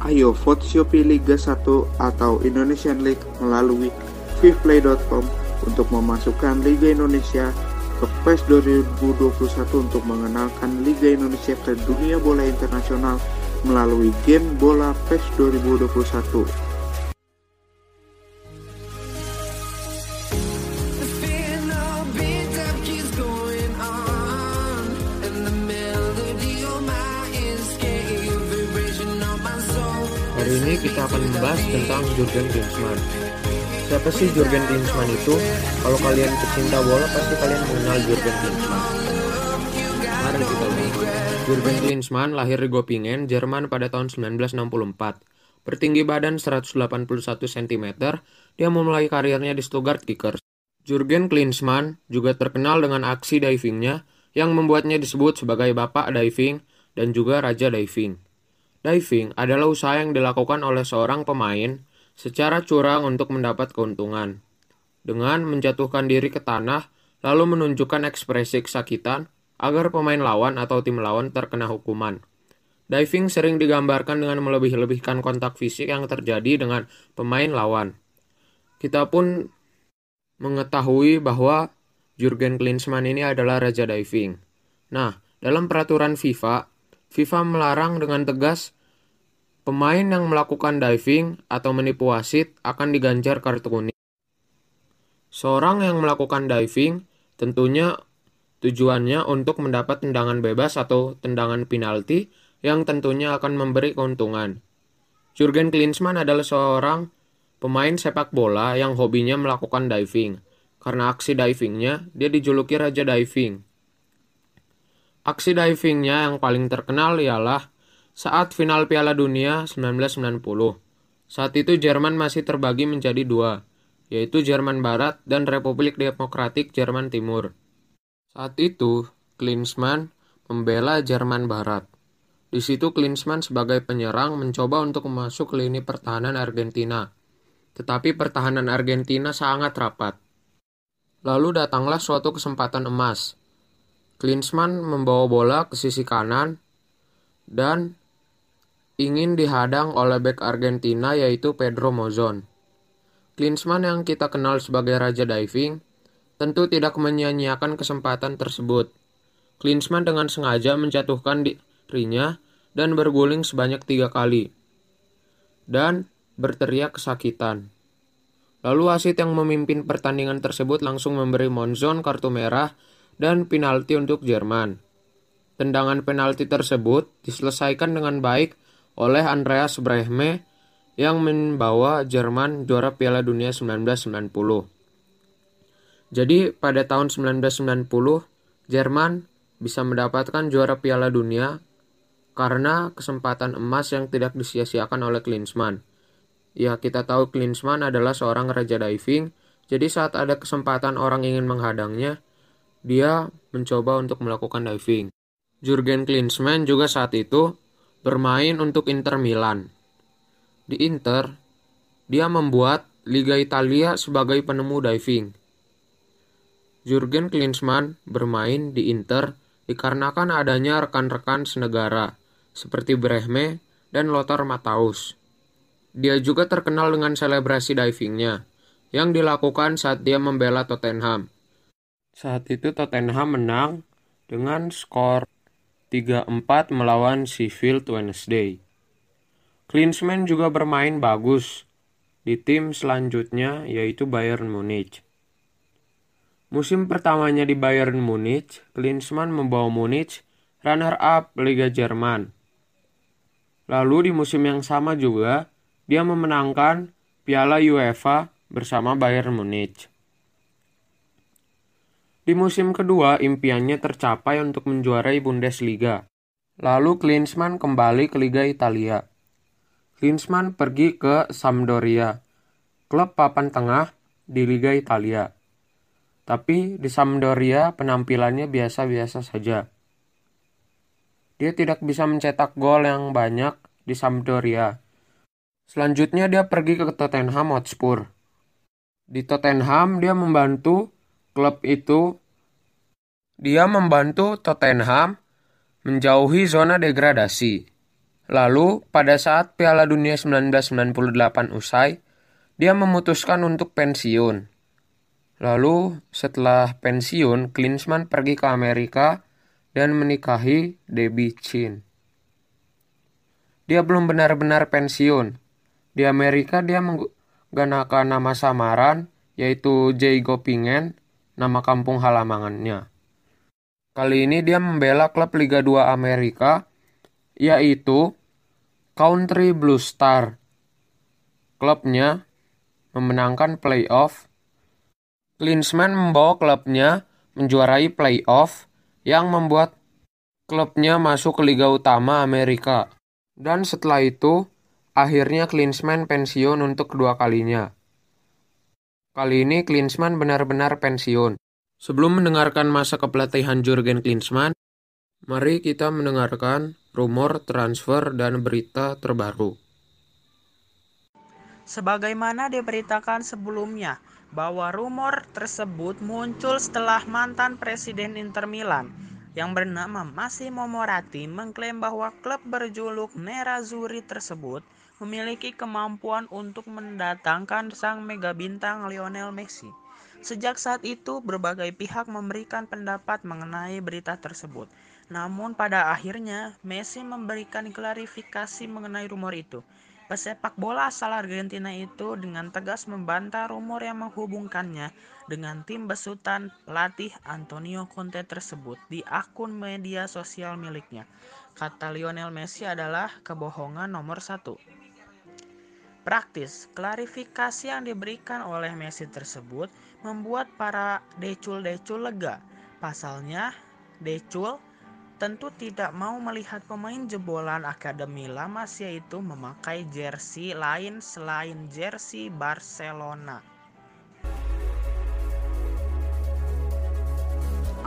Ayo vote Shopee Liga 1 atau Indonesian League melalui fifplay.com untuk memasukkan Liga Indonesia ke PES 2021 untuk mengenalkan Liga Indonesia ke dunia bola internasional melalui game bola PES 2021. Kita akan membahas tentang Jurgen Klinsmann. Siapa sih Jurgen Klinsmann itu? Kalau kalian pecinta bola pasti kalian mengenal Jurgen Klinsmann. Mari kita lihat. Jurgen Klinsmann lahir di Göppingen, Jerman pada tahun 1964. Bertinggi badan 181 cm, dia memulai karirnya di Stuttgart Kickers. Jurgen Klinsmann juga terkenal dengan aksi divingnya yang membuatnya disebut sebagai bapak diving dan juga raja diving. Diving adalah usaha yang dilakukan oleh seorang pemain secara curang untuk mendapat keuntungan. Dengan menjatuhkan diri ke tanah, lalu menunjukkan ekspresi kesakitan agar pemain lawan atau tim lawan terkena hukuman. Diving sering digambarkan dengan melebih-lebihkan kontak fisik yang terjadi dengan pemain lawan. Kita pun mengetahui bahwa Jurgen Klinsmann ini adalah raja diving. Nah, dalam peraturan FIFA, FIFA melarang dengan tegas pemain yang melakukan diving atau menipu wasit akan diganjar kartu kuning. Seorang yang melakukan diving tentunya tujuannya untuk mendapat tendangan bebas atau tendangan penalti yang tentunya akan memberi keuntungan. Jurgen Klinsmann adalah seorang pemain sepak bola yang hobinya melakukan diving. Karena aksi divingnya, dia dijuluki Raja Diving. Aksi divingnya yang paling terkenal ialah saat final Piala Dunia 1990. Saat itu Jerman masih terbagi menjadi dua, yaitu Jerman Barat dan Republik Demokratik Jerman Timur. Saat itu, Klinsmann membela Jerman Barat. Di situ Klinsmann sebagai penyerang mencoba untuk masuk ke lini pertahanan Argentina. Tetapi pertahanan Argentina sangat rapat. Lalu datanglah suatu kesempatan emas. Klinsmann membawa bola ke sisi kanan dan ingin dihadang oleh bek Argentina yaitu Pedro Mozon. Klinsmann yang kita kenal sebagai Raja Diving tentu tidak menyia-nyiakan kesempatan tersebut. Klinsmann dengan sengaja menjatuhkan dirinya dan berguling sebanyak tiga kali. Dan berteriak kesakitan. Lalu wasit yang memimpin pertandingan tersebut langsung memberi Monzon kartu merah dan penalti untuk Jerman. Tendangan penalti tersebut diselesaikan dengan baik oleh Andreas Brehme yang membawa Jerman juara Piala Dunia 1990. Jadi pada tahun 1990 Jerman bisa mendapatkan juara Piala Dunia karena kesempatan emas yang tidak disia-siakan oleh Klinsmann. Ya, kita tahu Klinsmann adalah seorang raja diving, jadi saat ada kesempatan orang ingin menghadangnya, dia mencoba untuk melakukan diving. Jurgen Klinsmann juga saat itu bermain untuk Inter Milan. Di Inter, dia membuat Liga Italia sebagai penemu diving. Jurgen Klinsmann bermain di Inter dikarenakan adanya rekan-rekan senegara seperti Brehme dan Lothar Matthaus. Dia juga terkenal dengan selebrasi divingnya yang dilakukan saat dia membela Tottenham. Saat itu Tottenham menang dengan skor 3-4 melawan Sheffield Wednesday. Klinsmann juga bermain bagus di tim selanjutnya yaitu Bayern Munich. Musim pertamanya di Bayern Munich, Klinsmann membawa Munich runner-up Liga Jerman. Lalu di musim yang sama juga, dia memenangkan Piala UEFA bersama Bayern Munich. Di musim kedua, impiannya tercapai untuk menjuarai Bundesliga. Lalu Klinsmann kembali ke Liga Italia. Klinsmann pergi ke Sampdoria, klub papan tengah di Liga Italia. Tapi di Sampdoria penampilannya biasa-biasa saja. Dia tidak bisa mencetak gol yang banyak di Sampdoria. Selanjutnya dia pergi ke Tottenham Hotspur. Di Tottenham dia membantu klub itu Dia membantu Tottenham menjauhi zona degradasi. Lalu, pada saat Piala Dunia 1998 usai, dia memutuskan untuk pensiun. Lalu, setelah pensiun, Klinsmann pergi ke Amerika dan menikahi Debbie Chin. Dia belum benar-benar pensiun. Di Amerika dia menggunakan nama samaran, yaitu Jay Gopingen, nama kampung halamannya. Kali ini dia membela klub Liga 2 Amerika, yaitu Country Blue Star. Klubnya memenangkan playoff. Klinsmann membawa klubnya menjuarai playoff yang membuat klubnya masuk ke Liga Utama Amerika. Dan setelah itu, akhirnya Klinsmann pensiun untuk kedua kalinya. Kali ini Klinsmann benar-benar pensiun. Sebelum mendengarkan masa kepelatihan Jurgen Klinsmann, mari kita mendengarkan rumor transfer dan berita terbaru. Sebagaimana diberitakan sebelumnya, bahwa rumor tersebut muncul setelah mantan presiden Inter Milan yang bernama Massimo Moratti mengklaim bahwa klub berjuluk Nerazzurri tersebut memiliki kemampuan untuk mendatangkan sang mega bintang Lionel Messi. Sejak saat itu, berbagai pihak memberikan pendapat mengenai berita tersebut. Namun pada akhirnya, Messi memberikan klarifikasi mengenai rumor itu. Pesepak bola asal Argentina itu dengan tegas membantah rumor yang menghubungkannya dengan tim besutan latih Antonio Conte tersebut di akun media sosial miliknya. Kata Lionel Messi adalah kebohongan nomor satu. Praktis, klarifikasi yang diberikan oleh Messi tersebut membuat para decul-decul lega. Pasalnya, decul tentu tidak mau melihat pemain jebolan Akademi lama yaitu memakai jersey lain selain jersey Barcelona.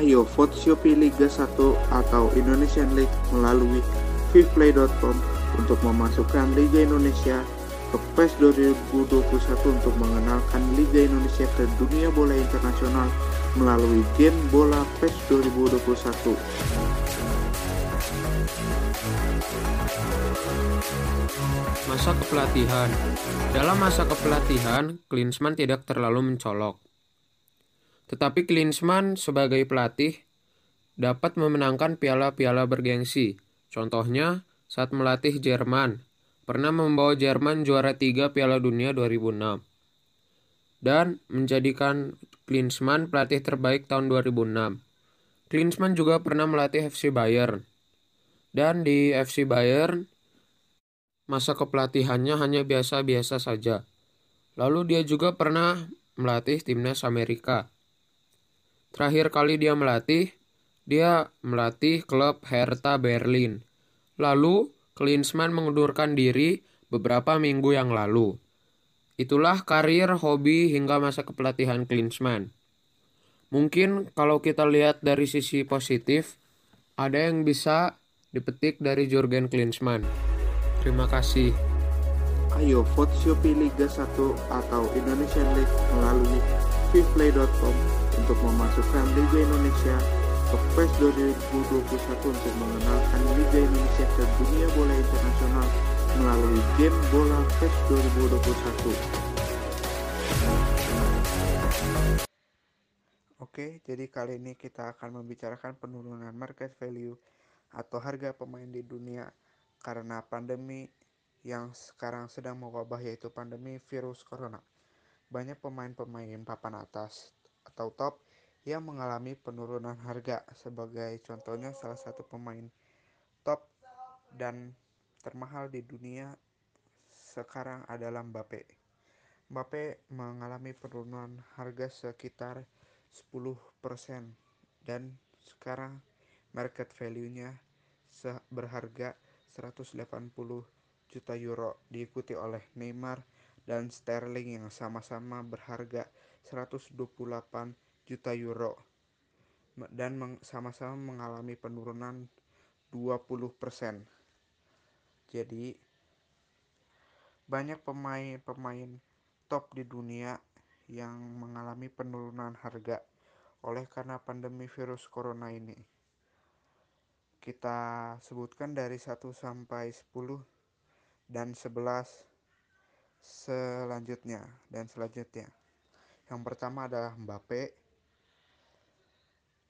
Ayo vote Shopee Liga 1 atau Indonesian League melalui fifplay.com untuk memasukkan Liga Indonesia ke PES 2021 untuk mengenalkan Liga Indonesia ke dunia bola internasional melalui game bola PES 2021. Masa kepelatihan Dalam masa kepelatihan, Klinsmann tidak terlalu mencolok. Tetapi Klinsmann sebagai pelatih dapat memenangkan piala-piala bergengsi. Contohnya saat melatih Jerman pernah membawa Jerman juara tiga Piala Dunia 2006 dan menjadikan Klinsmann pelatih terbaik tahun 2006. Klinsmann juga pernah melatih FC Bayern. Dan di FC Bayern, masa kepelatihannya hanya biasa-biasa saja. Lalu dia juga pernah melatih timnas Amerika. Terakhir kali dia melatih, dia melatih klub Hertha Berlin. Lalu Klinsmann mengundurkan diri beberapa minggu yang lalu. Itulah karir, hobi, hingga masa kepelatihan Klinsmann. Mungkin kalau kita lihat dari sisi positif, ada yang bisa dipetik dari Jurgen Klinsmann. Terima kasih. Ayo vote Shopee Liga 1 atau Indonesian League melalui fifplay.com untuk memasukkan Liga Indonesia PES 2021 untuk mengenalkan Liga Indonesia ke dunia bola internasional melalui game bola PES 2021. Oke, jadi kali ini kita akan membicarakan penurunan market value atau harga pemain di dunia karena pandemi yang sekarang sedang mewabah yaitu pandemi virus corona. Banyak pemain-pemain papan atas atau top yang mengalami penurunan harga. Sebagai contohnya salah satu pemain top dan termahal di dunia sekarang adalah Mbappe. Mbappe mengalami penurunan harga sekitar 10% dan sekarang market value-nya berharga 180 juta euro diikuti oleh Neymar dan Sterling yang sama-sama berharga 128 juta euro dan sama-sama mengalami penurunan 20%. Jadi banyak pemain-pemain top di dunia yang mengalami penurunan harga. oleh karena pandemi virus corona ini. Kita sebutkan dari 1 sampai 10 dan 11 selanjutnya dan selanjutnya. Yang pertama adalah Mbappe,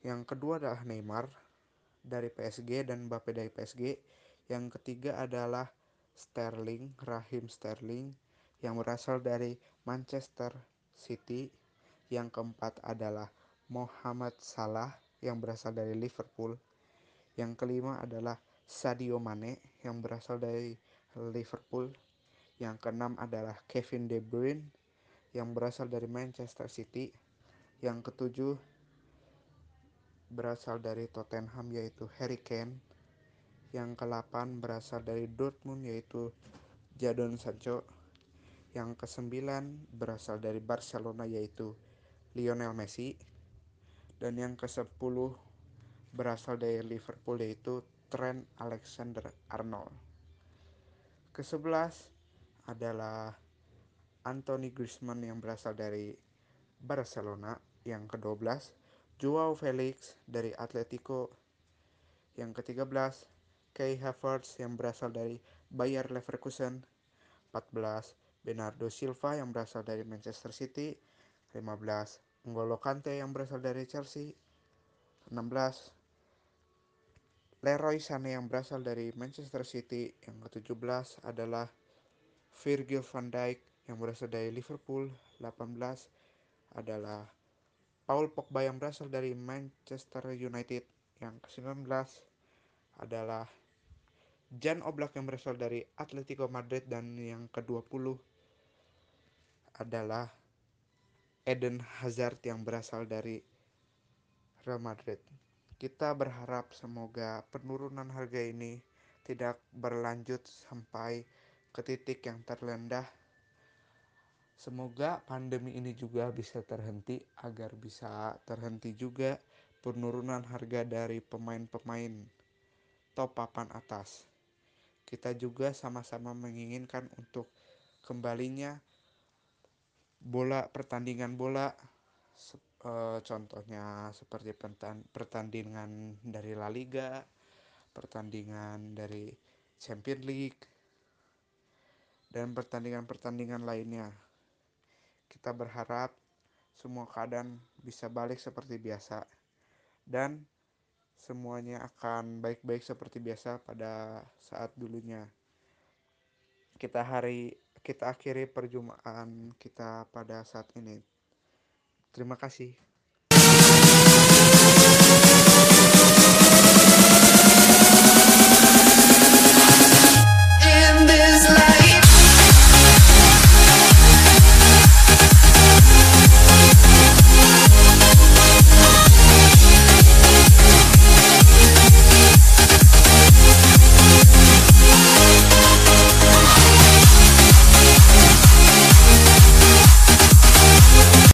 yang kedua adalah Neymar dari PSG dan Mbappe dari PSG. Yang ketiga adalah Sterling, Rahim Sterling yang berasal dari Manchester City. Yang keempat adalah Mohamed Salah yang berasal dari Liverpool. Yang kelima adalah Sadio Mane yang berasal dari Liverpool. Yang keenam adalah Kevin De Bruyne yang berasal dari Manchester City. Yang ketujuh berasal dari Tottenham yaitu Harry Kane. Yang ke-8 berasal dari Dortmund yaitu Jadon Sancho. Yang ke-9 berasal dari Barcelona yaitu Lionel Messi. Dan yang ke-10 berasal dari Liverpool yaitu Trent Alexander-Arnold. Ke-11 adalah Anthony Griezmann yang berasal dari Barcelona. Yang ke-12 Joao Felix dari Atletico. Yang ke-13 Kai Havertz yang berasal dari Bayer Leverkusen. 14 Bernardo Silva yang berasal dari Manchester City. 15 N'Golo Kante yang berasal dari Chelsea. 16 Leroy Sané yang berasal dari Manchester City. Yang ke-17 adalah Virgil van Dijk yang berasal dari Liverpool. 18 adalah Paul Pogba yang berasal dari Manchester United. Yang ke-19 adalah Jan Oblak yang berasal dari Atletico Madrid dan yang ke-20 adalah Eden Hazard yang berasal dari Real Madrid. Kita berharap semoga penurunan harga ini tidak berlanjut sampai ke titik yang terendah. Semoga pandemi ini juga bisa terhenti agar bisa terhenti juga penurunan harga dari pemain-pemain top papan atas. Kita juga sama-sama menginginkan untuk kembalinya bola pertandingan bola e, contohnya seperti pertandingan dari La Liga, pertandingan dari Champions League dan pertandingan-pertandingan lainnya. Kita berharap semua keadaan bisa balik seperti biasa dan semuanya akan baik-baik seperti biasa pada saat dulunya. Kita hari kita akhiri perjumpaan kita pada saat ini. Terima kasih.